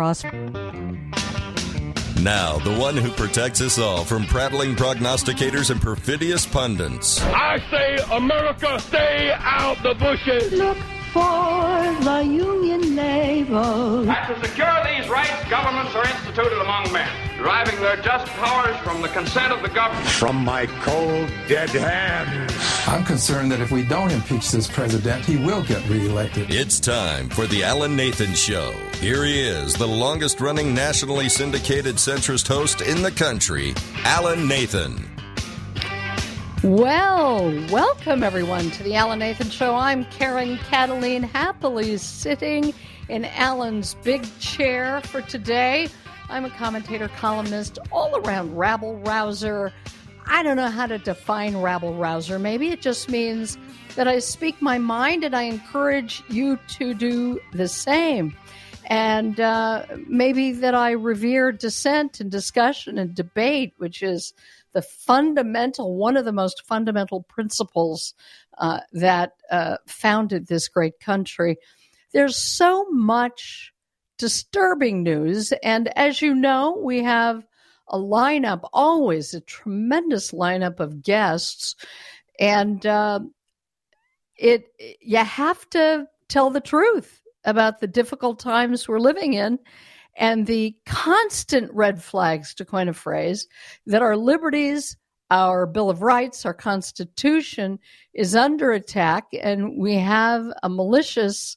Cross. Now, the one who protects us all from prattling prognosticators and perfidious pundits. I say, America, stay out the bushes. Look for the Union naval. And to secure these rights, governments are instituted among men, deriving their just powers from the consent of the government. From my cold, dead hands. I'm concerned that if we don't impeach this president, he will get reelected. It's time for the Alan Nathan Show. Here he is, the longest running nationally syndicated centrist host in the country, Alan Nathan. Well, welcome everyone to the Alan Nathan Show. I'm Karen Kataline, happily sitting in Alan's big chair for today. I'm a commentator, columnist, all around rabble rouser. I don't know how to define rabble rouser. Maybe it just means that I speak my mind and I encourage you to do the same. And uh, maybe that I revere dissent and discussion and debate, which is the fundamental, one of the most fundamental principles uh, that uh, founded this great country. There's so much disturbing news. And as you know, we have a lineup, always a tremendous lineup of guests. And uh, it you have to tell the truth about the difficult times we're living in and the constant red flags, to coin a phrase, that our liberties, our Bill of Rights, our Constitution is under attack, and we have a malicious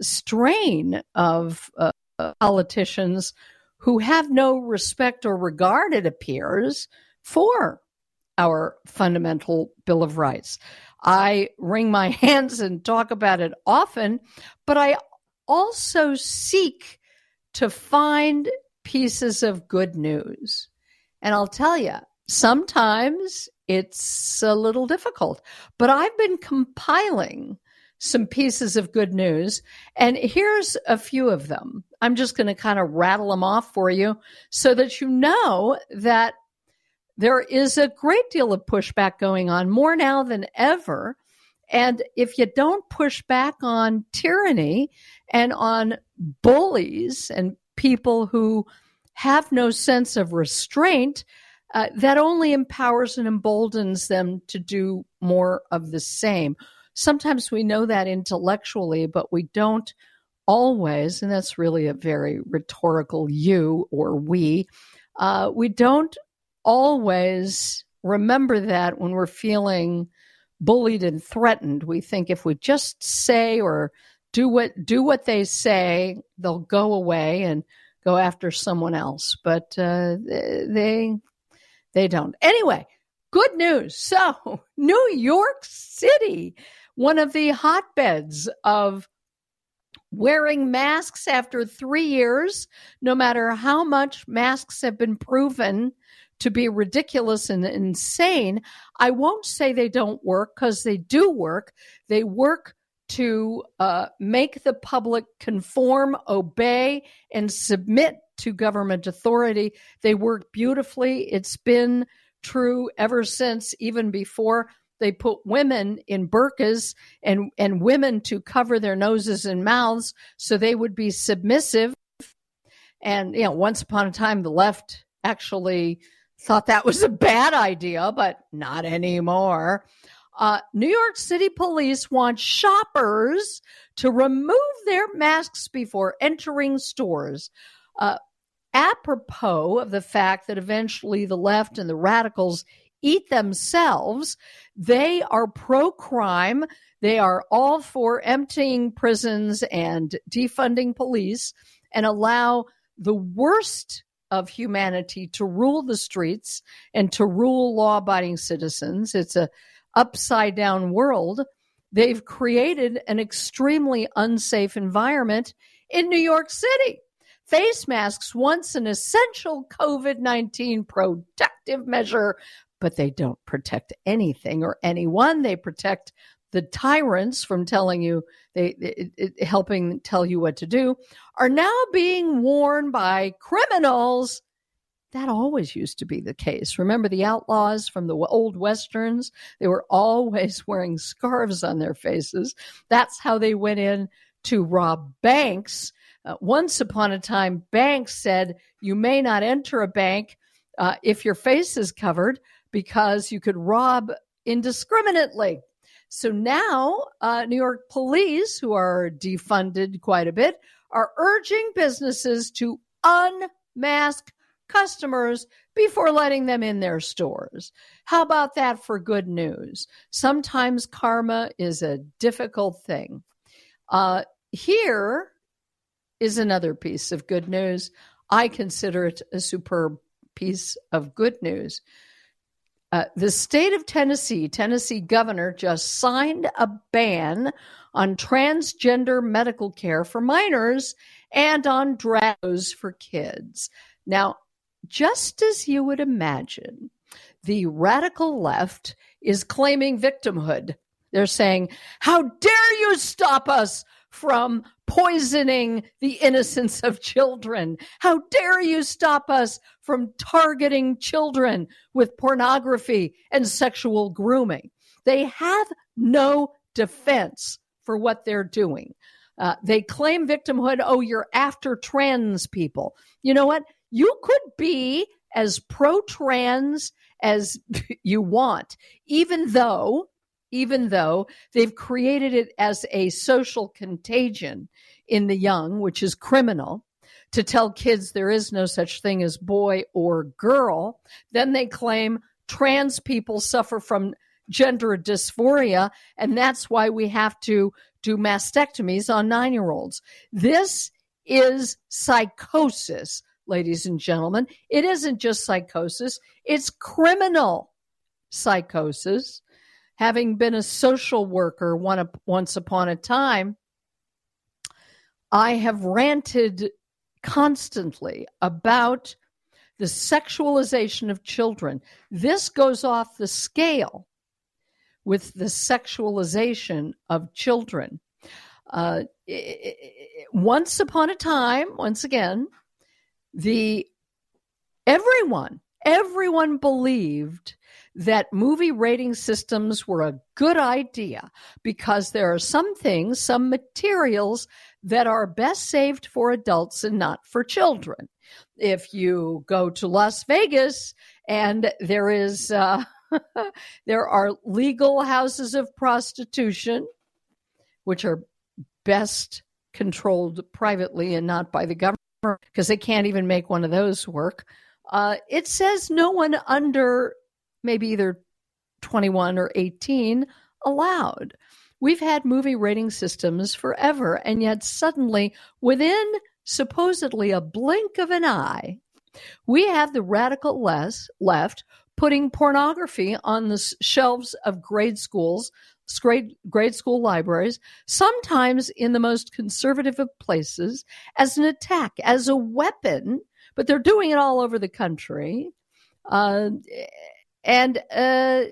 strain of uh, politicians who have no respect or regard, it appears, for our fundamental Bill of Rights. I wring my hands and talk about it often, but I also seek to find pieces of good news. And I'll tell you, sometimes it's a little difficult, but I've been compiling some pieces of good news, and here's a few of them. I'm just going to kind of rattle them off for you so that you know that there is a great deal of pushback going on, more now than ever. And if you don't push back on tyranny and on bullies and people who have no sense of restraint, uh, that only empowers and emboldens them to do more of the same. Sometimes we know that intellectually, but we don't always, and that's really a very rhetorical you or we, uh, we don't always remember that when we're feeling bullied and threatened. We think if we just say or do what do what they say, they'll go away and go after someone else. But uh, they they don't. Anyway, good news. So New York City, one of the hotbeds of wearing masks after three years, no matter how much masks have been proven to be ridiculous and insane. I won't say they don't work because they do work. They work to uh, make the public conform, obey, and submit to government authority. They work beautifully. It's been true ever since, even before they put women in burqas and, and women to cover their noses and mouths so they would be submissive. And, you know, once upon a time, the left actually thought that was a bad idea, but not anymore. Uh, New York City police want shoppers to remove their masks before entering stores. Uh, apropos of the fact that eventually the left and the radicals eat themselves, they are pro crime. They are all for emptying prisons and defunding police and allow the worst of humanity to rule the streets and to rule law abiding citizens. It's a upside down world. They've created an extremely unsafe environment in New York City. Face masks, once an essential COVID 19 protective measure, but they don't protect anything or anyone. They protect the tyrants from telling you they it, it, helping tell you what to do are now being worn by criminals. That always used to be the case. Remember the outlaws from the old westerns? They were always wearing scarves on their faces. That's how they went in to rob banks. Uh, once upon a time, banks said you may not enter a bank uh, if your face is covered because you could rob indiscriminately. So now, uh, New York police, who are defunded quite a bit, are urging businesses to unmask customers before letting them in their stores. How about that for good news? Sometimes karma is a difficult thing. Uh, here is another piece of good news. I consider it a superb piece of good news. Uh, the state of Tennessee, Tennessee governor just signed a ban on transgender medical care for minors and on drugs for kids. Now, just as you would imagine, the radical left is claiming victimhood. They're saying, How dare you stop us from poisoning the innocence of children? How dare you stop us from targeting children with pornography and sexual grooming? They have no defense for what they're doing. Uh, they claim victimhood. Oh, you're after trans people. You know what? You could be as pro trans as you want, even though even though they've created it as a social contagion in the young, which is criminal, to tell kids there is no such thing as boy or girl. Then they claim trans people suffer from gender dysphoria, and that's why we have to do mastectomies on nine year olds. This is psychosis, ladies and gentlemen. It isn't just psychosis, it's criminal psychosis having been a social worker one, once upon a time, I have ranted constantly about the sexualization of children. This goes off the scale with the sexualization of children. Uh, once upon a time, once again, the everyone, everyone believed that movie rating systems were a good idea because there are some things, some materials that are best saved for adults and not for children. If you go to Las Vegas and there is uh, there are legal houses of prostitution, which are best controlled privately and not by the government because they can't even make one of those work. Uh, it says no one under maybe either 21 or 18 allowed. We've had movie rating systems forever, and yet suddenly, within supposedly a blink of an eye, we have the radical less, left putting pornography on the shelves of grade schools, grade, grade school libraries, sometimes in the most conservative of places, as an attack, as a weapon, but they're doing it all over the country. Uh, and uh,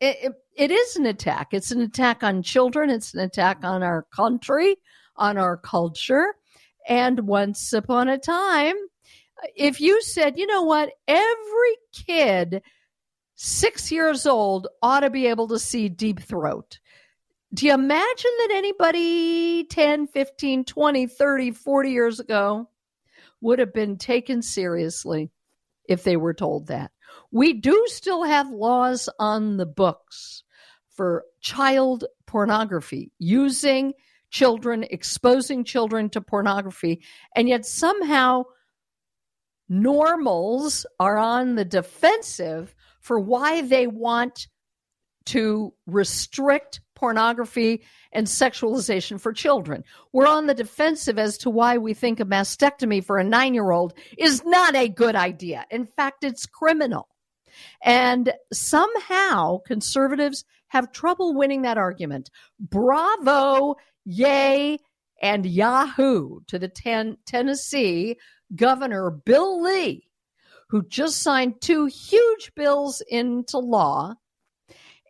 it, it is an attack. It's an attack on children. It's an attack on our country, on our culture. And once upon a time, if you said, you know what, every kid six years old ought to be able to see Deep Throat. Do you imagine that anybody 10, 15, 20, 30, 40 years ago would have been taken seriously if they were told that? We do still have laws on the books for child pornography, using children, exposing children to pornography, and yet somehow normals are on the defensive for why they want to restrict pornography and sexualization for children. We're on the defensive as to why we think a mastectomy for a nine year old is not a good idea. In fact, it's criminal. And somehow conservatives have trouble winning that argument. Bravo, yay, and Yahoo to the ten- Tennessee Governor Bill Lee, who just signed two huge bills into law.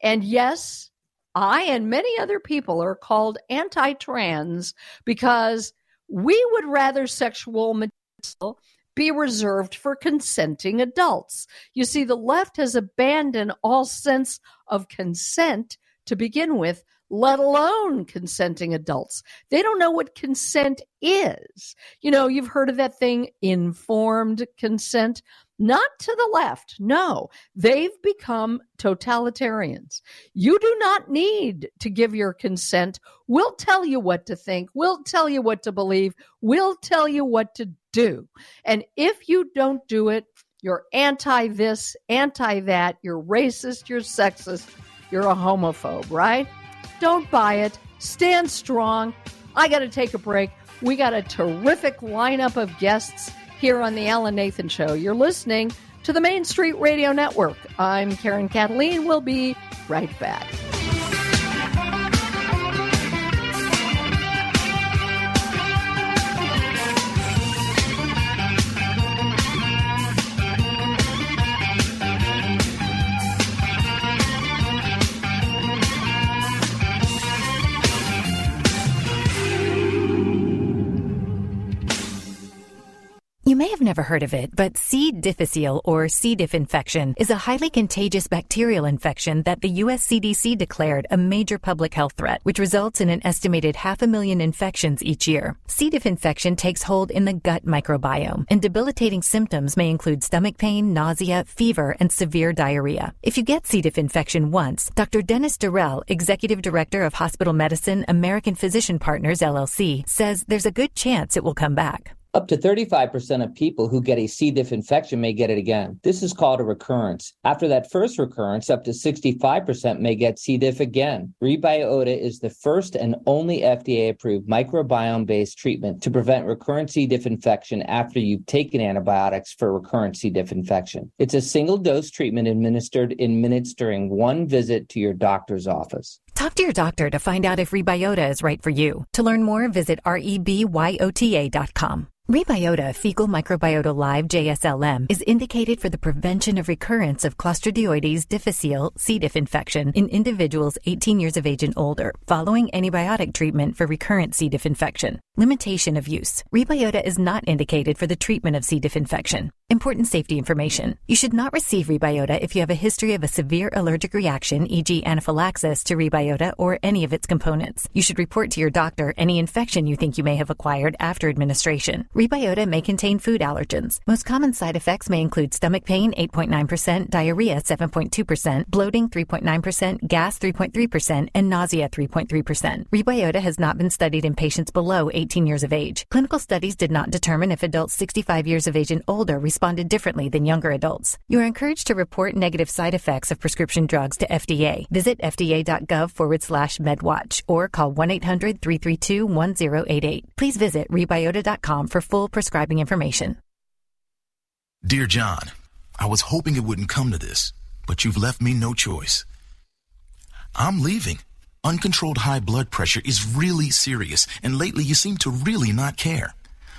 And yes, I and many other people are called anti trans because we would rather sexual material be reserved for consenting adults. You see, the left has abandoned all sense of consent to begin with, let alone consenting adults. They don't know what consent is. You know, you've heard of that thing, informed consent. Not to the left. No, they've become totalitarians. You do not need to give your consent. We'll tell you what to think. We'll tell you what to believe. We'll tell you what to do. And if you don't do it, you're anti this, anti that, you're racist, you're sexist, you're a homophobe, right? Don't buy it. Stand strong. I got to take a break. We got a terrific lineup of guests here on The Alan Nathan Show. You're listening to the Main Street Radio Network. I'm Karen Kataline. We'll be right back. Never heard of it, but C. difficile or C. diff infection is a highly contagious bacterial infection that the US CDC declared a major public health threat, which results in an estimated half a million infections each year. C. diff infection takes hold in the gut microbiome, and debilitating symptoms may include stomach pain, nausea, fever, and severe diarrhea. If you get C. diff infection once, Dr. Dennis Durrell, Executive Director of Hospital Medicine, American Physician Partners, LLC, says there's a good chance it will come back. Up to 35% of people who get a C. diff infection may get it again. This is called a recurrence. After that first recurrence, up to 65% may get C. diff again. Rebyota is the first and only FDA approved microbiome based treatment to prevent recurrent C. diff infection after you've taken antibiotics for recurrent C. diff infection. It's a single dose treatment administered in minutes during one visit to your doctor's office. Talk to your doctor to find out if Rebyota is right for you. To learn more, visit rebyota.com. Rebyota fecal microbiota live JSLM is indicated for the prevention of recurrence of Clostridioides difficile C. diff infection in individuals 18 years of age and older following antibiotic treatment for recurrent C. diff infection. Limitation of use. Rebyota is not indicated for the treatment of C. diff infection. Important safety information. You should not receive Rebyota if you have a history of a severe allergic reaction, e.g. anaphylaxis to Rebyota or any of its components. You should report to your doctor any infection you think you may have acquired after administration. Rebyota may contain food allergens. Most common side effects may include stomach pain 8.9%, diarrhea 7.2%, bloating 3.9%, gas 3.3%, and nausea 3.3%. Rebyota has not been studied in patients below 18 years of age. Clinical studies did not determine if adults 65 years of age and older responded differently than younger adults. You are encouraged to report negative side effects of prescription drugs to FDA. Visit fda.gov forward slash medwatch or call 1 800 332 1088. Please visit rebyota.com for full prescribing information. Dear John, I was hoping it wouldn't come to this, but you've left me no choice. I'm leaving. Uncontrolled high blood pressure is really serious, and lately you seem to really not care.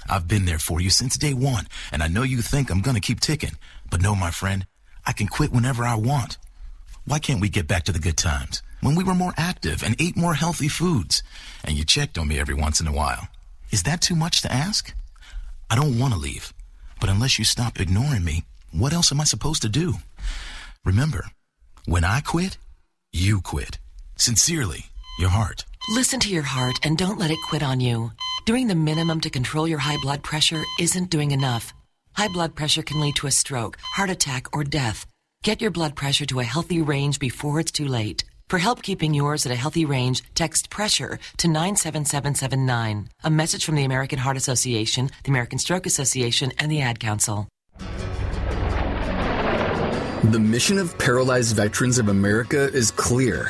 I've been there for you since day one, and I know you think I'm gonna keep ticking, but no, my friend, I can quit whenever I want. Why can't we get back to the good times when we were more active and ate more healthy foods, and you checked on me every once in a while? Is that too much to ask? I don't want to leave, but unless you stop ignoring me, what else am I supposed to do? Remember, when I quit, you quit. Sincerely, your heart. Listen to your heart and don't let it quit on you. Doing the minimum to control your high blood pressure isn't doing enough. High blood pressure can lead to a stroke, heart attack, or death. Get your blood pressure to a healthy range before it's too late. For help keeping yours at a healthy range, text pressure to 97779. A message from the American Heart Association, the American Stroke Association, and the Ad Council. The mission of Paralyzed Veterans of America is clear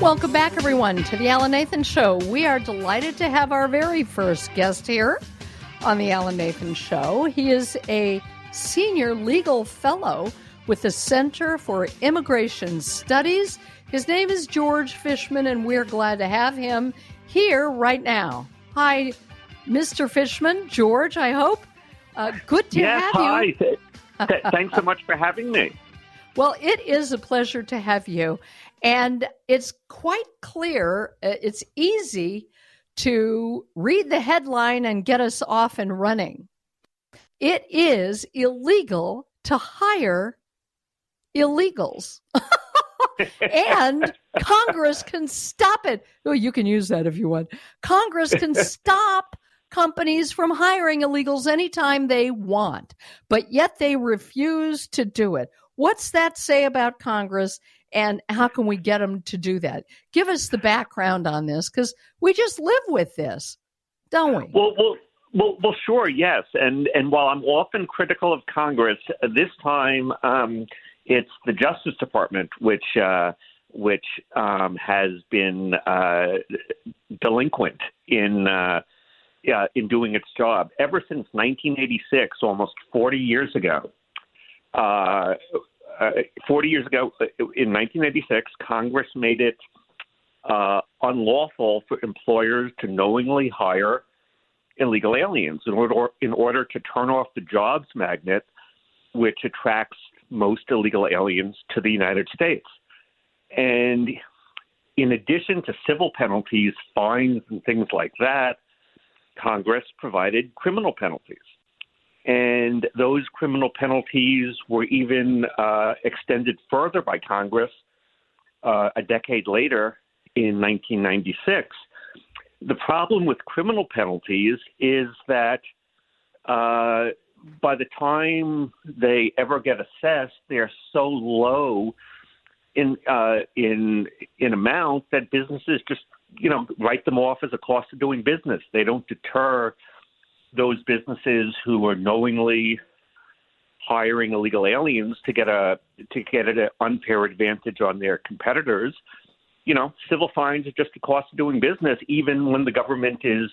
Welcome back, everyone, to the Alan Nathan Show. We are delighted to have our very first guest here on the Alan Nathan Show. He is a senior legal fellow with the Center for Immigration Studies. His name is George Fishman, and we're glad to have him here right now. Hi, Mr. Fishman, George, I hope. Uh, good to yes, have hi. you. Th- Thanks so much for having me. Well, it is a pleasure to have you. And it's quite clear, uh, it's easy to read the headline and get us off and running. It is illegal to hire illegals. and Congress can stop it. Oh, you can use that if you want. Congress can stop companies from hiring illegals anytime they want, but yet they refuse to do it. What's that say about Congress? And how can we get them to do that? Give us the background on this because we just live with this, don't we? Well, well, well, well, sure, yes. And and while I'm often critical of Congress, this time um, it's the Justice Department which uh, which um, has been uh, delinquent in. Uh, uh, in doing its job ever since 1986, almost 40 years ago. Uh, uh, 40 years ago, uh, in 1986, Congress made it uh, unlawful for employers to knowingly hire illegal aliens in order in order to turn off the jobs magnet, which attracts most illegal aliens to the United States. And in addition to civil penalties, fines, and things like that, Congress provided criminal penalties. And those criminal penalties were even uh, extended further by Congress uh, a decade later in 1996. The problem with criminal penalties is that uh, by the time they ever get assessed, they're so low in uh, in in amount that businesses just you know write them off as a cost of doing business. They don't deter those businesses who are knowingly hiring illegal aliens to get a to get an unfair advantage on their competitors. You know, civil fines are just the cost of doing business, even when the government is,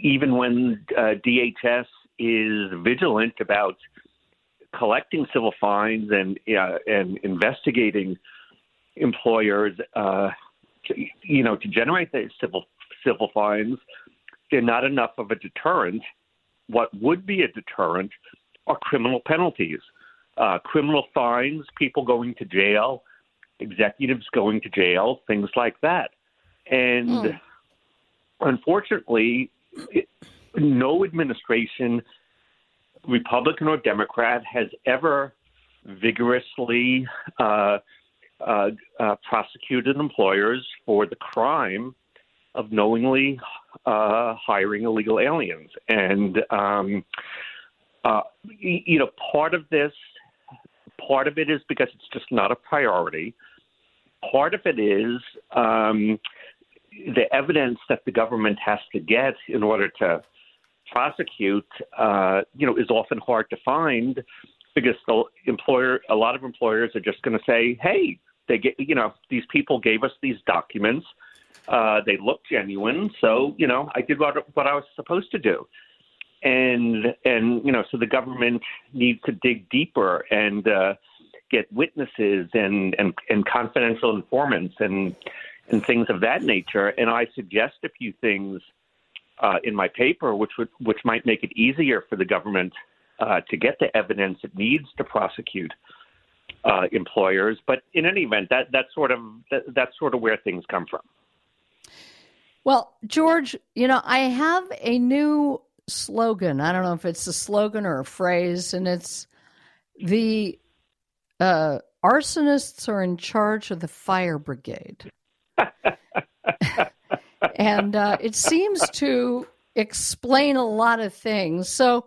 even when uh, DHS is vigilant about collecting civil fines and uh, and investigating employers, uh, to, you know, to generate the civil civil fines they're not enough of a deterrent. What would be a deterrent are criminal penalties, uh, criminal fines, people going to jail, executives going to jail, things like that. And mm. unfortunately, it, no administration, Republican or Democrat, has ever vigorously uh, uh, uh, prosecuted employers for the crime of knowingly uh, hiring illegal aliens. And, um, uh, you know, part of this, part of it is because it's just not a priority. Part of it is um, the evidence that the government has to get in order to prosecute, uh, you know, is often hard to find because the employer, a lot of employers are just going to say, "Hey, they get, you know, these people gave us these documents. Uh, they looked genuine, so you know I did what what I was supposed to do, and and you know so the government needs to dig deeper and uh, get witnesses and, and and confidential informants and and things of that nature. And I suggest a few things uh, in my paper, which would which might make it easier for the government uh, to get the evidence it needs to prosecute uh, employers. But in any event, that that's sort of that, that's sort of where things come from. Well, George, you know, I have a new slogan. I don't know if it's a slogan or a phrase, and it's the uh, arsonists are in charge of the fire brigade. and uh, it seems to explain a lot of things. So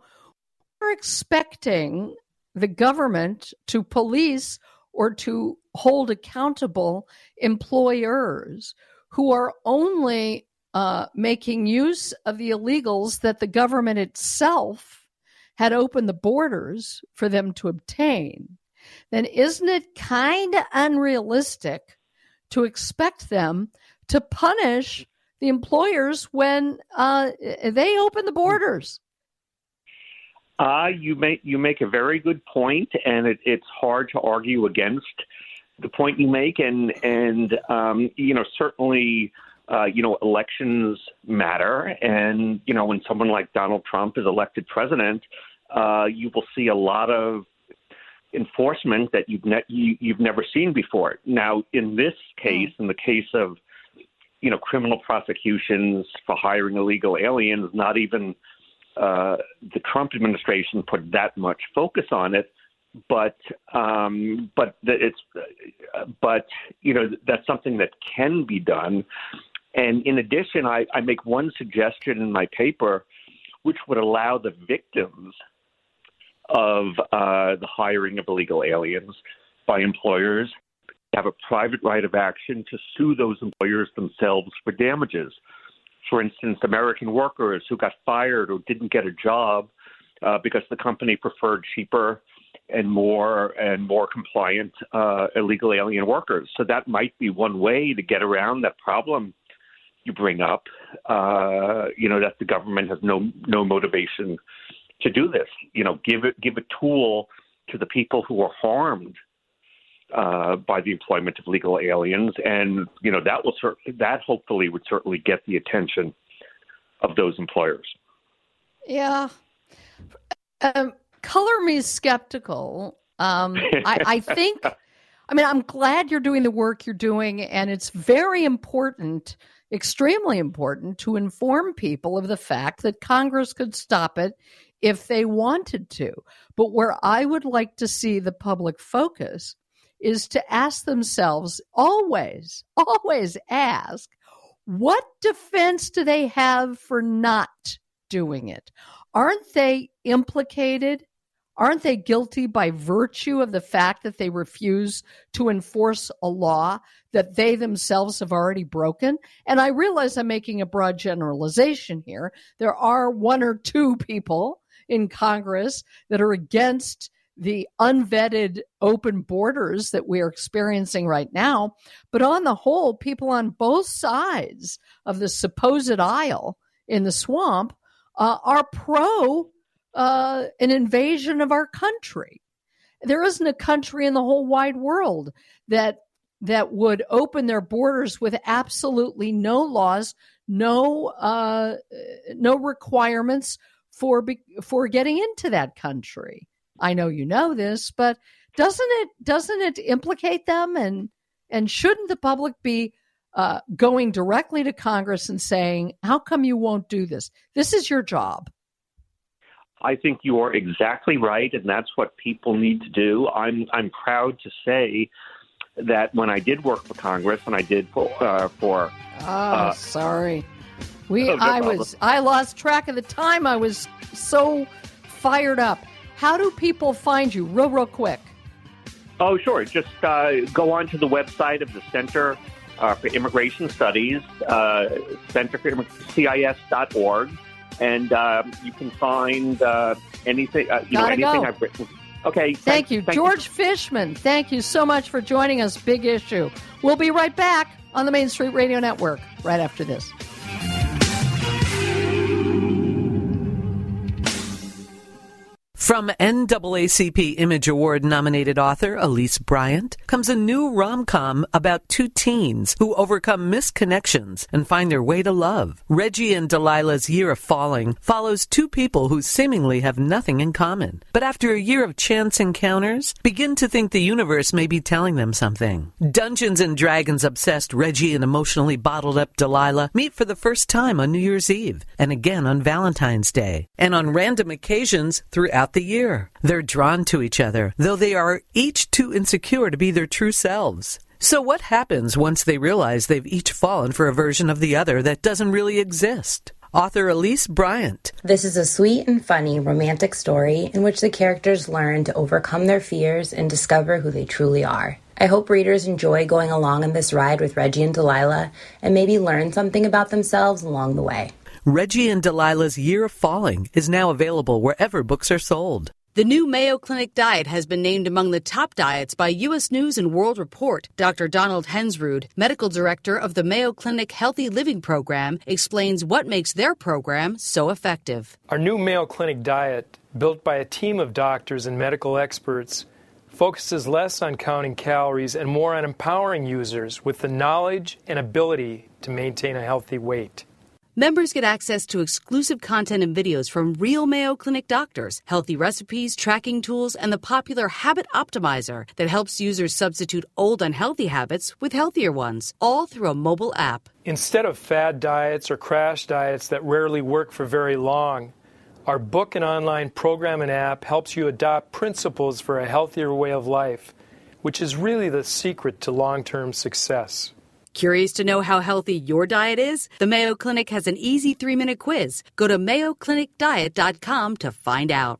we're expecting the government to police or to hold accountable employers who are only uh, making use of the illegals that the government itself had opened the borders for them to obtain, then isn't it kind of unrealistic to expect them to punish the employers when uh, they open the borders? Uh, you make you make a very good point, and it, it's hard to argue against the point you make, and and um, you know certainly uh, you know elections matter, and you know when someone like Donald Trump is elected president, uh, you will see a lot of enforcement that you've ne- you, you've never seen before. Now, in this case, in the case of you know criminal prosecutions for hiring illegal aliens, not even uh, the Trump administration put that much focus on it, but um, but it's but you know that's something that can be done. And in addition, I, I make one suggestion in my paper, which would allow the victims of uh, the hiring of illegal aliens by employers to have a private right of action to sue those employers themselves for damages for instance, American workers who got fired or didn't get a job uh, because the company preferred cheaper and more and more compliant uh, illegal alien workers. So that might be one way to get around that problem you bring up. Uh, you know that the government has no no motivation to do this. You know, give it give a tool to the people who are harmed uh, by the employment of legal aliens, and you know that will cert- that hopefully would certainly get the attention of those employers. Yeah, um, color me skeptical. Um, I, I think. I mean, I'm glad you're doing the work you're doing, and it's very important, extremely important, to inform people of the fact that Congress could stop it if they wanted to. But where I would like to see the public focus is to ask themselves always, always ask, what defense do they have for not doing it? Aren't they implicated? Aren't they guilty by virtue of the fact that they refuse to enforce a law that they themselves have already broken? And I realize I'm making a broad generalization here. There are one or two people in Congress that are against the unvetted open borders that we're experiencing right now. But on the whole, people on both sides of the supposed aisle in the swamp uh, are pro uh, an invasion of our country. There isn't a country in the whole wide world that that would open their borders with absolutely no laws, no uh, no requirements for for getting into that country. I know you know this, but doesn't it doesn't it implicate them and and shouldn't the public be uh, going directly to Congress and saying, "How come you won't do this? This is your job." I think you are exactly right, and that's what people need to do. I'm I'm proud to say that when I did work for Congress, and I did for uh, for. Oh, uh, sorry. We oh, no I problem. was I lost track of the time. I was so fired up. How do people find you, real, real quick? Oh, sure. Just uh, go on to the website of the Center uh, for Immigration Studies, uh, Center for CIS.org, and uh, you can find uh, anything. Uh, you Gotta know, anything go. I've written. Okay. Thank, thank you, thank George you. Fishman. Thank you so much for joining us. Big issue. We'll be right back on the Main Street Radio Network right after this. From NAACP Image Award nominated author Elise Bryant comes a new rom com about two teens who overcome misconnections and find their way to love. Reggie and Delilah's Year of Falling follows two people who seemingly have nothing in common, but after a year of chance encounters, begin to think the universe may be telling them something. Dungeons and Dragons obsessed Reggie and emotionally bottled up Delilah meet for the first time on New Year's Eve and again on Valentine's Day, and on random occasions throughout the year. They're drawn to each other, though they are each too insecure to be their true selves. So, what happens once they realize they've each fallen for a version of the other that doesn't really exist? author Elise Bryant. This is a sweet and funny romantic story in which the characters learn to overcome their fears and discover who they truly are. I hope readers enjoy going along on this ride with Reggie and Delilah and maybe learn something about themselves along the way. Reggie and Delilah's Year of Falling is now available wherever books are sold. The new Mayo Clinic diet has been named among the top diets by U.S. News and World Report. Dr. Donald Hensrud, medical director of the Mayo Clinic Healthy Living Program, explains what makes their program so effective. Our new Mayo Clinic diet, built by a team of doctors and medical experts, focuses less on counting calories and more on empowering users with the knowledge and ability to maintain a healthy weight. Members get access to exclusive content and videos from real Mayo Clinic doctors, healthy recipes, tracking tools, and the popular Habit Optimizer that helps users substitute old unhealthy habits with healthier ones, all through a mobile app. Instead of fad diets or crash diets that rarely work for very long, our book and online program and app helps you adopt principles for a healthier way of life, which is really the secret to long term success. Curious to know how healthy your diet is? The Mayo Clinic has an easy three minute quiz. Go to mayoclinicdiet.com to find out.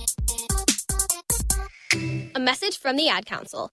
A message from the Ad Council.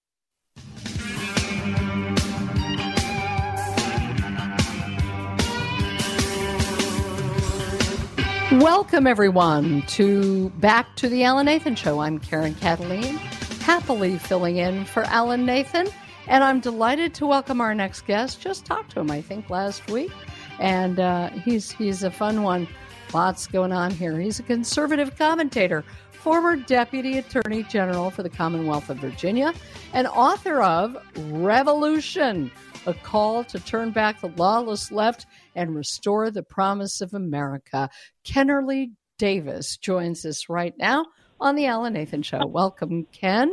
Welcome, everyone, to back to the Alan Nathan Show. I'm Karen Kataline, happily filling in for Alan Nathan, and I'm delighted to welcome our next guest. Just talked to him, I think, last week, and uh, he's he's a fun one. Lots going on here. He's a conservative commentator, former Deputy Attorney General for the Commonwealth of Virginia, and author of Revolution a call to turn back the lawless left and restore the promise of America. Kennerly Davis joins us right now. on the Alan Nathan Show. Welcome, Ken.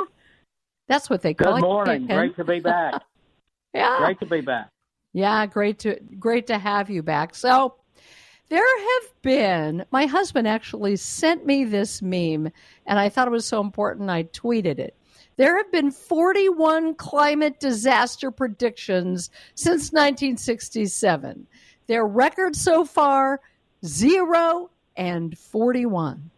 That's what they call it. Good morning. Ken. Great to be back. yeah. Great to be back. Yeah, great to great to have you back. So there have been my husband actually sent me this meme and I thought it was so important I tweeted it. There have been 41 climate disaster predictions since 1967. Their record so far 0 and 41.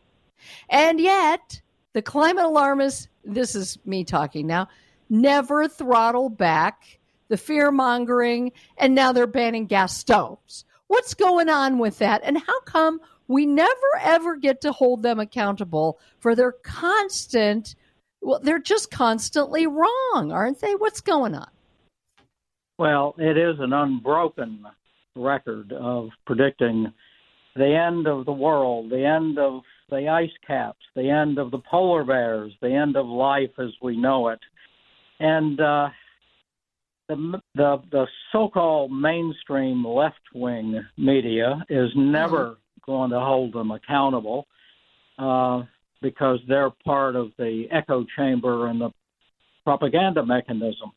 And yet, the climate alarmists, this is me talking now, never throttle back the fear mongering, and now they're banning gas stoves. What's going on with that? And how come we never ever get to hold them accountable for their constant, well, they're just constantly wrong, aren't they? What's going on? Well, it is an unbroken record of predicting the end of the world, the end of the ice caps, the end of the polar bears, the end of life as we know it. And uh, the the the so-called mainstream left-wing media is never mm-hmm. going to hold them accountable uh, because they're part of the echo chamber and the propaganda mechanism.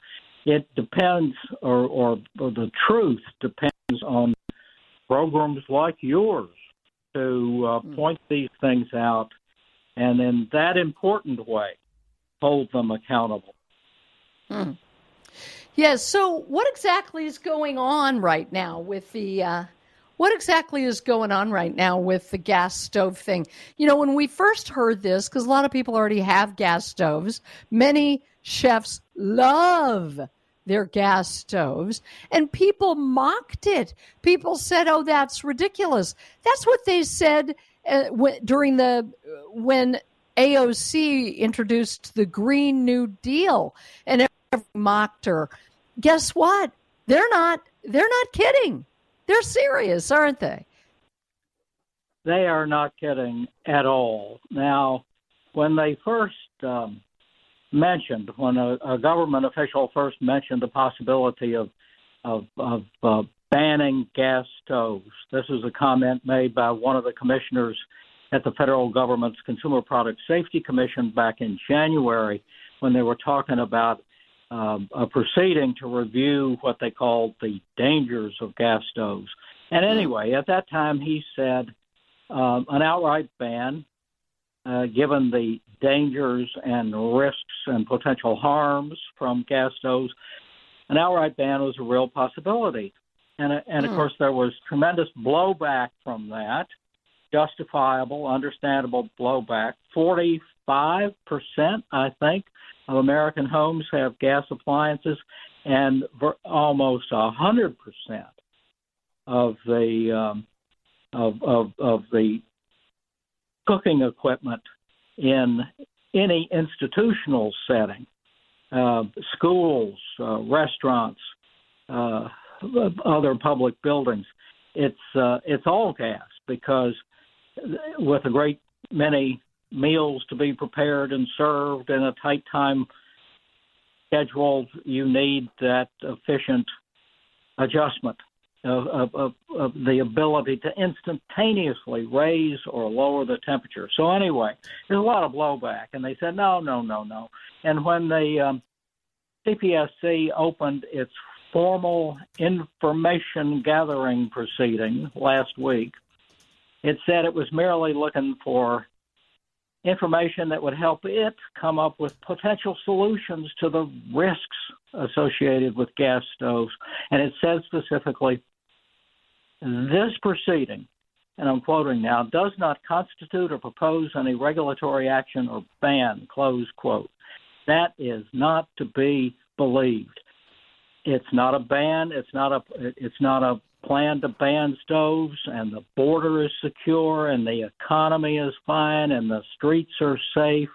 It depends, or, or, or the truth depends on programs like yours to uh, mm. point these things out, and in that important way, hold them accountable. Mm. Yes. So, what exactly is going on right now with the? Uh, what exactly is going on right now with the gas stove thing? You know, when we first heard this, because a lot of people already have gas stoves, many chefs love their gas stoves, and people mocked it. People said, "Oh, that's ridiculous." That's what they said uh, w- during the when AOC introduced the Green New Deal, and mocked her. Guess what? They're not. They're not kidding. They're serious, aren't they? They are not kidding at all. Now, when they first um, mentioned, when a, a, government official first mentioned the possibility of of, of uh, banning gas stoves, this was a comment made by one of the commissioners at the federal government's Consumer Product Safety Commission back in January, when they were talking about um, a proceeding to review what they called the dangers of gas stoves. And anyway, at that time, he said um, an outright ban, uh, given the dangers and risks and potential harms from gas stoves, an outright ban was a real possibility. And, and of hmm. course, there was tremendous blowback from that, justifiable, understandable blowback. 45%, I think, of American homes have gas appliances, and ver- almost a hundred percent of the um, of, of of the cooking equipment in any institutional setting, uh, schools, uh, restaurants, uh, other public buildings, it's uh, it's all gas because with a great many meals to be prepared and served in a tight time schedule, you need that efficient adjustment of, of, of, of, the ability to instantaneously raise or lower the temperature. So anyway, there's a lot of blowback, and they said no, no, no, no. And when the um, CPSC opened its formal information gathering proceeding last week, it said it was merely looking for information that would help it come up with potential solutions to the risks associated with gas stoves. And it says specifically this proceeding, and I'm quoting now, does not constitute or propose any regulatory action or ban, close quote. That is not to be believed. It's not a ban. It's not a. It's not a plan to ban stoves and the border is secure and the economy is fine and the streets are safe.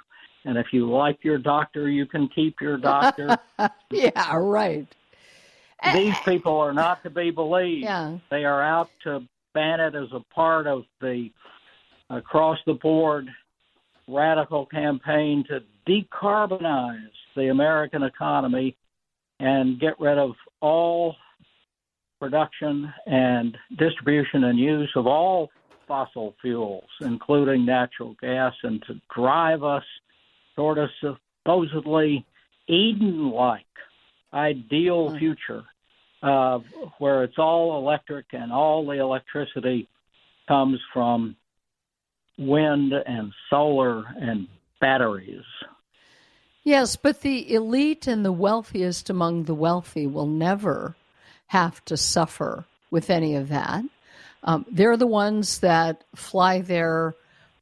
And if you like your doctor you can keep your doctor. Yeah right. These people are not to be believed. Yeah. they are out to ban it as a part of the across the board radical campaign to decarbonize the american economy and get rid of all production and distribution and use of all fossil fuels, including natural gas, and to drive us toward a supposedly Eden like ideal future uh, where it's all electric and all the electricity comes from wind and solar and batteries. Yes, but the elite and the wealthiest among the wealthy will never have to suffer with any of that. Um, they're the ones that fly their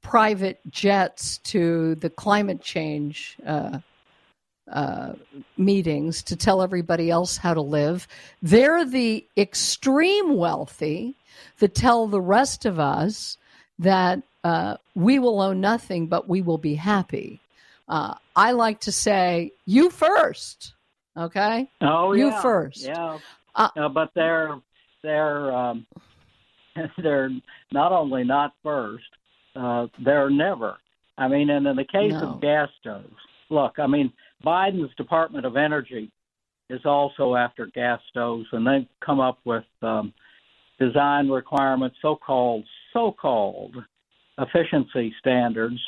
private jets to the climate change uh, uh, meetings to tell everybody else how to live. They're the extreme wealthy that tell the rest of us that uh, we will own nothing, but we will be happy. Uh, I like to say, you first. Okay. Oh, you yeah. first. Yeah. Uh, but they're they're um, they're not only not first, uh, they're never. I mean, and in the case No. of gas stoves, look, I mean, Biden's Department of Energy is also after gas stoves, and they've come up with um, design requirements, so-called so-called efficiency standards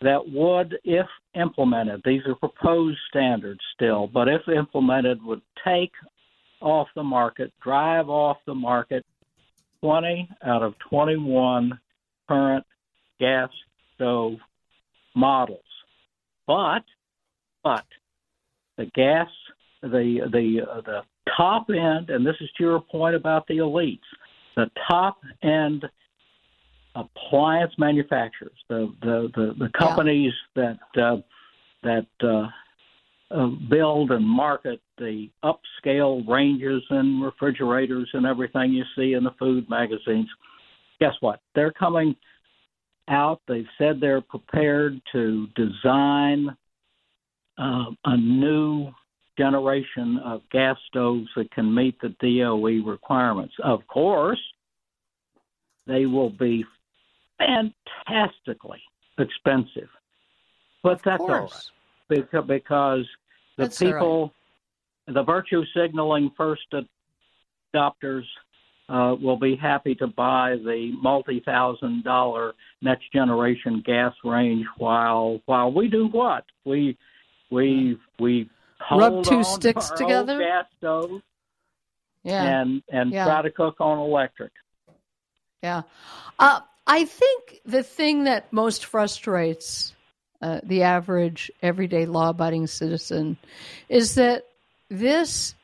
that would, if implemented, these are proposed standards still, but if implemented, would take off the market, drive off the market 20 out of 21 current gas stove models. But, but the gas, the the uh, the top end, and this is to your point about the elites, the top end appliance manufacturers, the the the, the companies that uh, that uh, uh, build and market the upscale ranges and refrigerators and everything you see in the food magazines. Guess what? They're coming out. They've said they're prepared to design uh, a new generation of gas stoves that can meet the DOE requirements. Of course, they will be fantastically expensive, but that's all right because, because the That's all right. people, the virtue signaling first adopters uh, will be happy to buy the multi-thousand dollar next generation gas range while while we do what we we we Rub hold two on to sticks our together? gas stove Yeah. and and Yeah. try to cook on electric. Yeah. Uh, I think the thing that most frustrates uh, the average everyday law abiding citizen is that this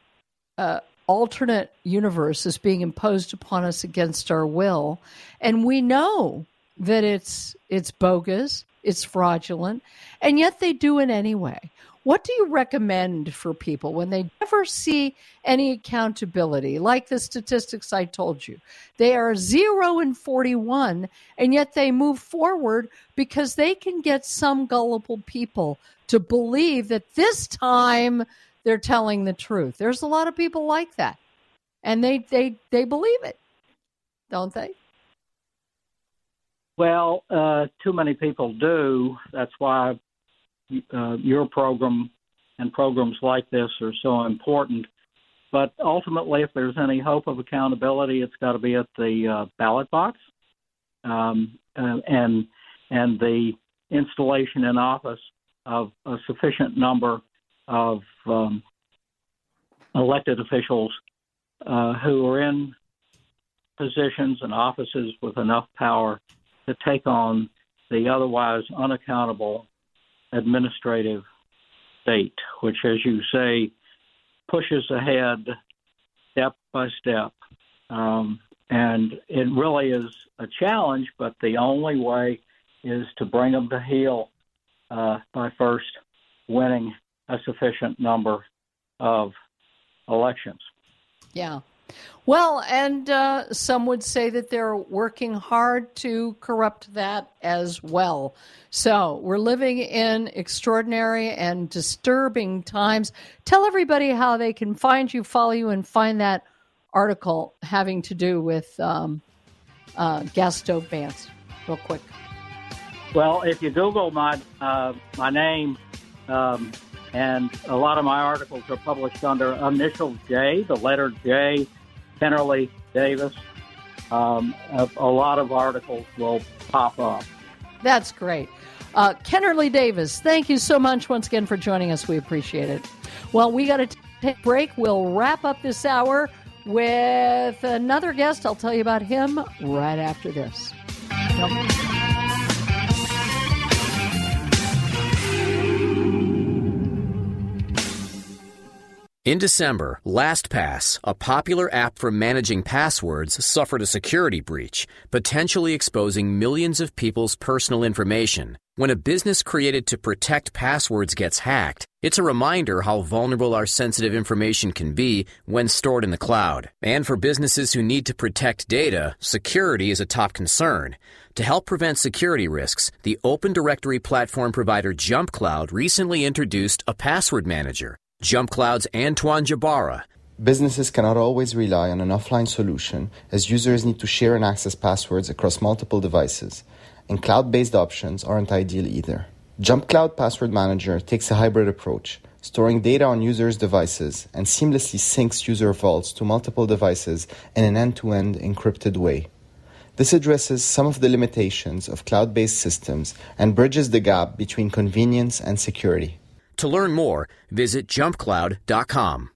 uh, alternate universe is being imposed upon us against our will. And we know that it's, it's bogus, it's fraudulent, and yet they do it anyway. What do you recommend for people when they never see any accountability, like the statistics I told you? They are zero and 41, and yet they move forward because they can get some gullible people to believe that this time they're telling the truth. There's a lot of people like that, and they, they, they believe it, don't they? Well, uh, too many people do. That's why uh, your program and programs like this are so important. But ultimately, if there's any hope of accountability, it's got to be at the uh, ballot box, um, uh, and and the installation in office of a sufficient number of um, elected officials uh, who are in positions and offices with enough power to take on the otherwise unaccountable administrative state, which, as you say, pushes ahead step by step. Um, and it really is a challenge, but the only way is to bring them to heel uh, by first winning a sufficient number of elections. Yeah. Well, and uh, some would say that they're working hard to corrupt that as well. So we're living in extraordinary and disturbing times. Tell everybody how they can find you, follow you, and find that article having to do with um, uh, gas stove bans, real quick. Well, if you Google my uh, my name, um, and a lot of my articles are published under initial J, the letter J, Kennerly Davis, um, a, a lot of articles will pop up. That's great. Uh, Kennerly Davis, thank you so much once again for joining us. We appreciate it. Well, we got to take a break. We'll wrap up this hour with another guest. I'll tell you about him right after this. In December, LastPass, a popular app for managing passwords, suffered a security breach, potentially exposing millions of people's personal information. When a business created to protect passwords gets hacked, it's a reminder how vulnerable our sensitive information can be when stored in the cloud. And for businesses who need to protect data, security is a top concern. To help prevent security risks, the Open Directory platform provider JumpCloud recently introduced a password manager. JumpCloud's Antoine Jebara. Businesses cannot always rely on an offline solution as users need to share and access passwords across multiple devices, and cloud based options aren't ideal either. JumpCloud Password Manager takes a hybrid approach, storing data on users' devices and seamlessly syncs user vaults to multiple devices in an end to end encrypted way. This addresses some of the limitations of cloud based systems and bridges the gap between convenience and security. To learn more, visit jumpcloud.com.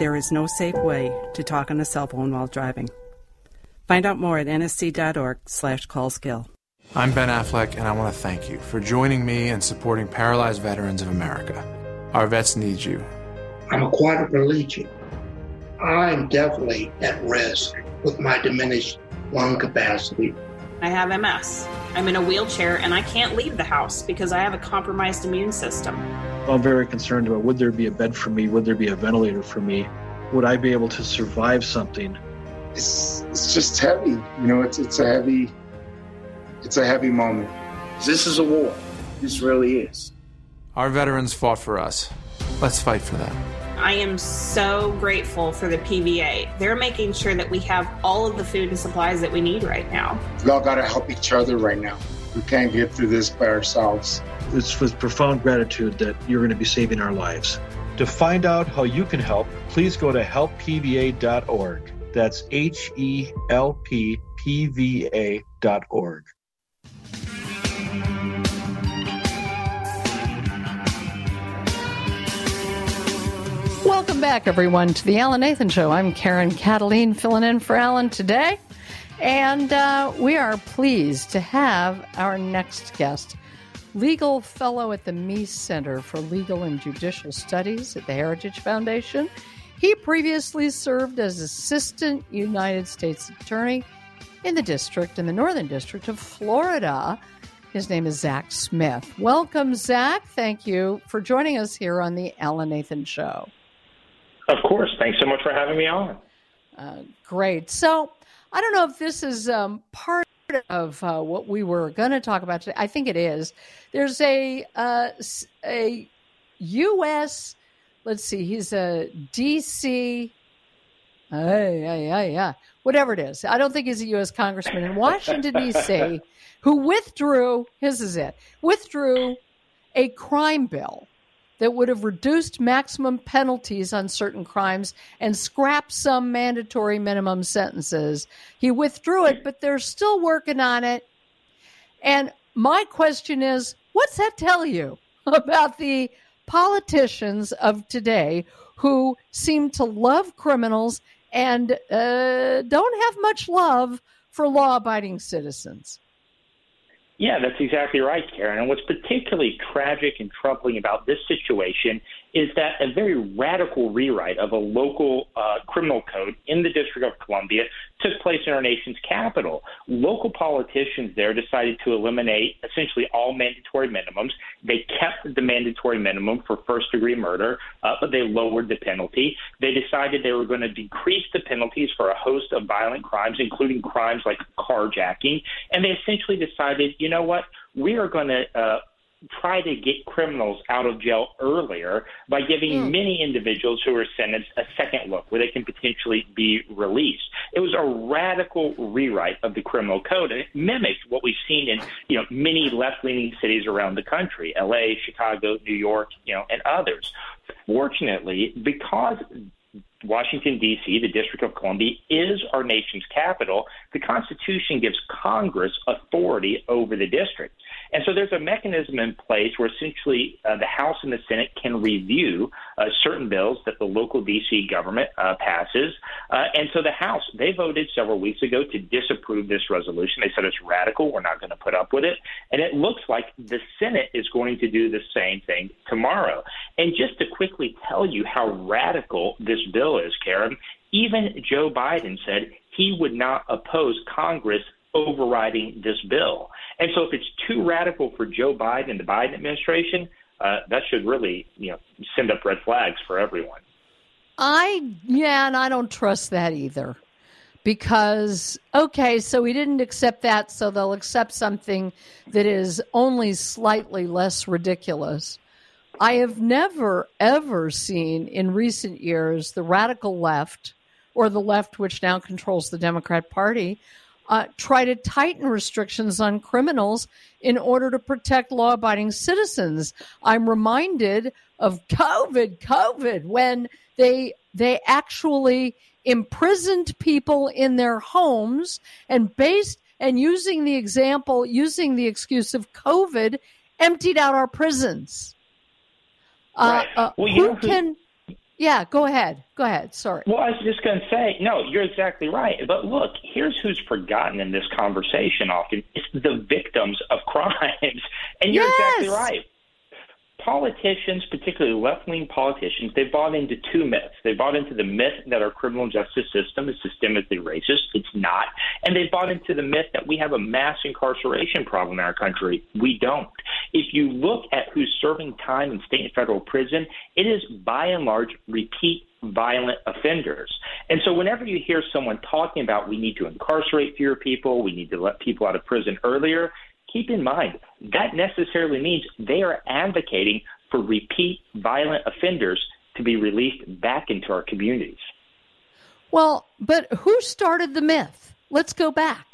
there is no safe way to talk on a cell phone while driving. Find out more at nsc.org/callskill. I'm Ben Affleck, and I want to thank you for joining me and supporting Paralyzed Veterans of America. Our vets need you. I'm a quadriplegic. I'm definitely at risk with my diminished lung capacity. I have MS. I'm in a wheelchair and I can't leave the house because I have a compromised immune system. I'm very concerned about would there be a bed for me? Would there be a ventilator for me? Would I be able to survive something? it's it's just heavy. You know, it's it's a heavy it's a heavy moment. This is a war. This really is. Our veterans fought for us. Let's fight for them. I am so grateful for the PVA. They're making sure that we have all of the food and supplies that we need right now. We all got to help each other right now. We can't get through this by ourselves. It's with profound gratitude that you're going to be saving our lives. To find out how you can help, please go to helppva.org. That's H E L P P V A.org. Welcome back, everyone, to the Alan Nathan Show. I'm Karen Kataline filling in for Alan today. And uh, we are pleased to have our next guest, legal fellow at the Meese Center for Legal and Judicial Studies at the Heritage Foundation. He previously served as Assistant United States Attorney in the district, in the Northern District of Florida. His name is Zach Smith. Welcome, Zach. Thank you for joining us here on the Alan Nathan Show. Of course. Thanks so much for having me on. Uh, great. So, I don't know if this is um, part of uh, what we were going to talk about today. I think it is. There's a uh, a U.S. Let's see. He's a D.C. Yeah, yeah, yeah. Whatever it is. I don't think he's a U.S. congressman in Washington, D.C., who withdrew, his is it, withdrew a crime bill that would have reduced maximum penalties on certain crimes and scrapped some mandatory minimum sentences. He withdrew it, but they're still working on it. And my question is what's that tell you about the politicians of today who seem to love criminals and uh, don't have much love for law abiding citizens? Yeah, that's exactly right, Karen. And what's particularly tragic and troubling about this situation is that a very radical rewrite of a local uh, criminal code in the District of Columbia took place in our nation's capital. Local politicians there decided to eliminate essentially all mandatory minimums. They kept the mandatory minimum for first degree murder, uh, but they lowered the penalty. They decided they were going to decrease the penalties for a host of violent crimes, including crimes like carjacking. And they essentially decided, you know what? We are going to uh, try to get criminals out of jail earlier by giving mm. many individuals who are sentenced a second look where they can potentially be released. It was a radical rewrite of the criminal code and it mimicked what we've seen in, you know, many left-leaning cities around the country, LA, Chicago, New York, you know, and others. Fortunately, because Washington, D.C., the District of Columbia, is our nation's capital. The Constitution gives Congress authority over the district. And so there's a mechanism in place where essentially uh, the House and the Senate can review uh, certain bills that the local D.C. government uh, passes. Uh, and so the House, they voted several weeks ago to disapprove this resolution. They said it's radical. We're not going to put up with it. And it looks like the Senate is going to do the same thing tomorrow. And just to quickly tell you how radical this bill is, Karen, even Joe Biden said he would not oppose Congress overriding this bill. And so if it's too radical for Joe Biden and the Biden administration, uh, that should really, you know, send up red flags for everyone. I yeah, and I don't trust that either. Because okay, so we didn't accept that, so they'll accept something that is only slightly less ridiculous. I have never ever seen in recent years the radical left or the left which now controls the Democrat Party uh, try to tighten restrictions on criminals in order to protect law abiding citizens. I'm reminded of COVID, COVID, when they they actually imprisoned people in their homes and based and using the example, using the excuse of COVID, emptied out our prisons. Uh. Uh, well, who, who can yeah, go ahead. Go ahead. Sorry. Well, I was just going to say, no, you're exactly right. But look, here's who's forgotten in this conversation often. It's the victims of crimes. And you're yes. exactly right politicians, particularly left wing politicians, they bought into two myths. They bought into the myth that our criminal justice system is systemically racist. It's not. And they bought into the myth that we have a mass incarceration problem in our country. We don't. If you look at who's serving time in state and federal prison, it is by and large repeat violent offenders. And so whenever you hear someone talking about we need to incarcerate fewer people, we need to let people out of prison earlier, keep in mind that necessarily means they are advocating for repeat violent offenders to be released back into our communities. Well, but who started the myth? Let's go back.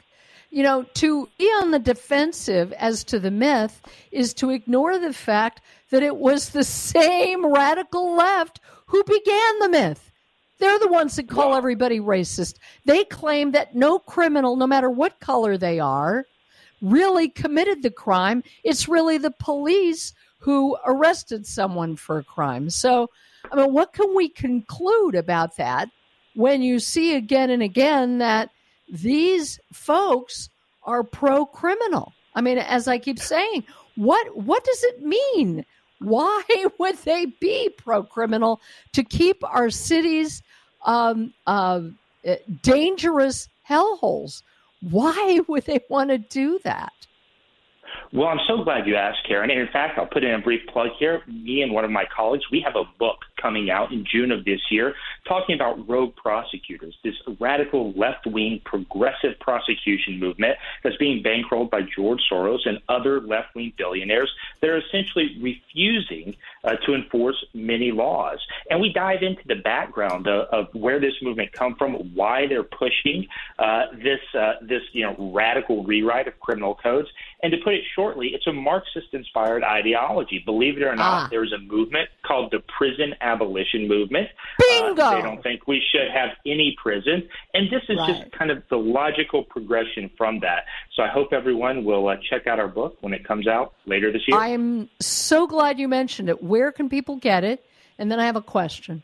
You know, to be on the defensive as to the myth is to ignore the fact that it was the same radical left who began the myth. They're the ones that call everybody racist. They claim that no criminal, no matter what color they are, really committed the crime. It's really the police who arrested someone for a crime. So, I mean, what can we conclude about that when you see again and again that these folks are pro criminal? I mean, as I keep saying, what what does it mean? Why would they be pro criminal to keep our cities um, uh, dangerous hellholes? Why would they want to do that? Well, I'm so glad you asked, Karen. And in fact, I'll put in a brief plug here. Me and one of my colleagues, we have a book coming out in June of this year talking about rogue prosecutors, this radical left wing progressive prosecution movement that's being bankrolled by George Soros and other left wing billionaires that are essentially refusing uh, to enforce many laws. And we dive into the background of, of where this movement come from, why they're pushing uh, this uh, this you know radical rewrite of criminal codes, and to put it shortly, it's a Marxist inspired ideology. Believe it or not, ah. there's a movement called the Prison Abolition Movement. Bingo! Uh, they don't think we should have any prison. And this is right. just kind of the logical progression from that. So I hope everyone will uh, check out our book when it comes out later this year. I'm so glad you mentioned it. Where can people get it? And then I have a question.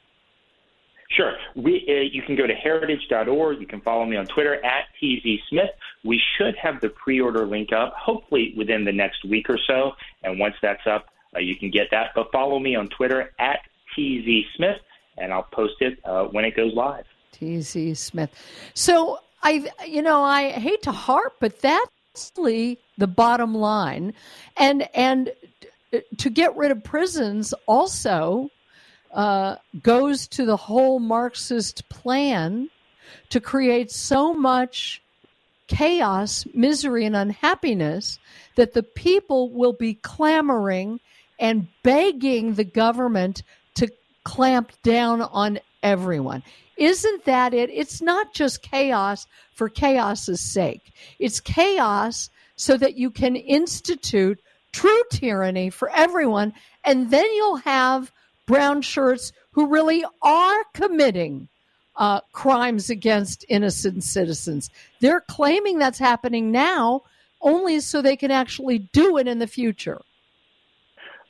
Sure. We, uh, you can go to heritage.org. You can follow me on Twitter at TZ Smith. We should have the pre order link up, hopefully within the next week or so. And once that's up, uh, you can get that. But follow me on Twitter at TZ Smith, and I'll post it uh, when it goes live. TZ Smith. So I, you know, I hate to harp, but that's the bottom line. And, and to get rid of prisons also uh, goes to the whole Marxist plan to create so much chaos, misery, and unhappiness that the people will be clamoring and begging the government to clamp down on everyone. Isn't that it? It's not just chaos for chaos's sake. It's chaos so that you can institute true tyranny for everyone, and then you'll have brown shirts who really are committing uh, crimes against innocent citizens. They're claiming that's happening now only so they can actually do it in the future.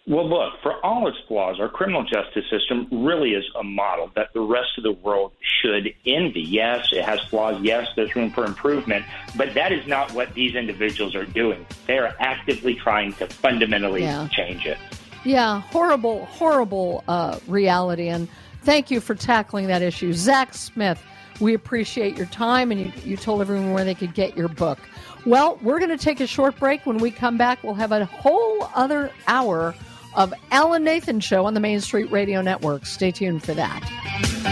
Well, look, for all its flaws, our criminal justice system really is a model that the rest of the world should envy. Yes, it has flaws. Yes, there's room for improvement, but that is not what these individuals are doing. They are actively trying to fundamentally yeah. change it. Yeah, horrible, horrible uh, reality. And thank you for tackling that issue. Zach Smith, we appreciate your time, and you, you told everyone where they could get your book. Well, we're going to take a short break. When we come back, we'll have a whole other hour of Alan Nathan Show on the Main Street Radio Network. Stay tuned for that.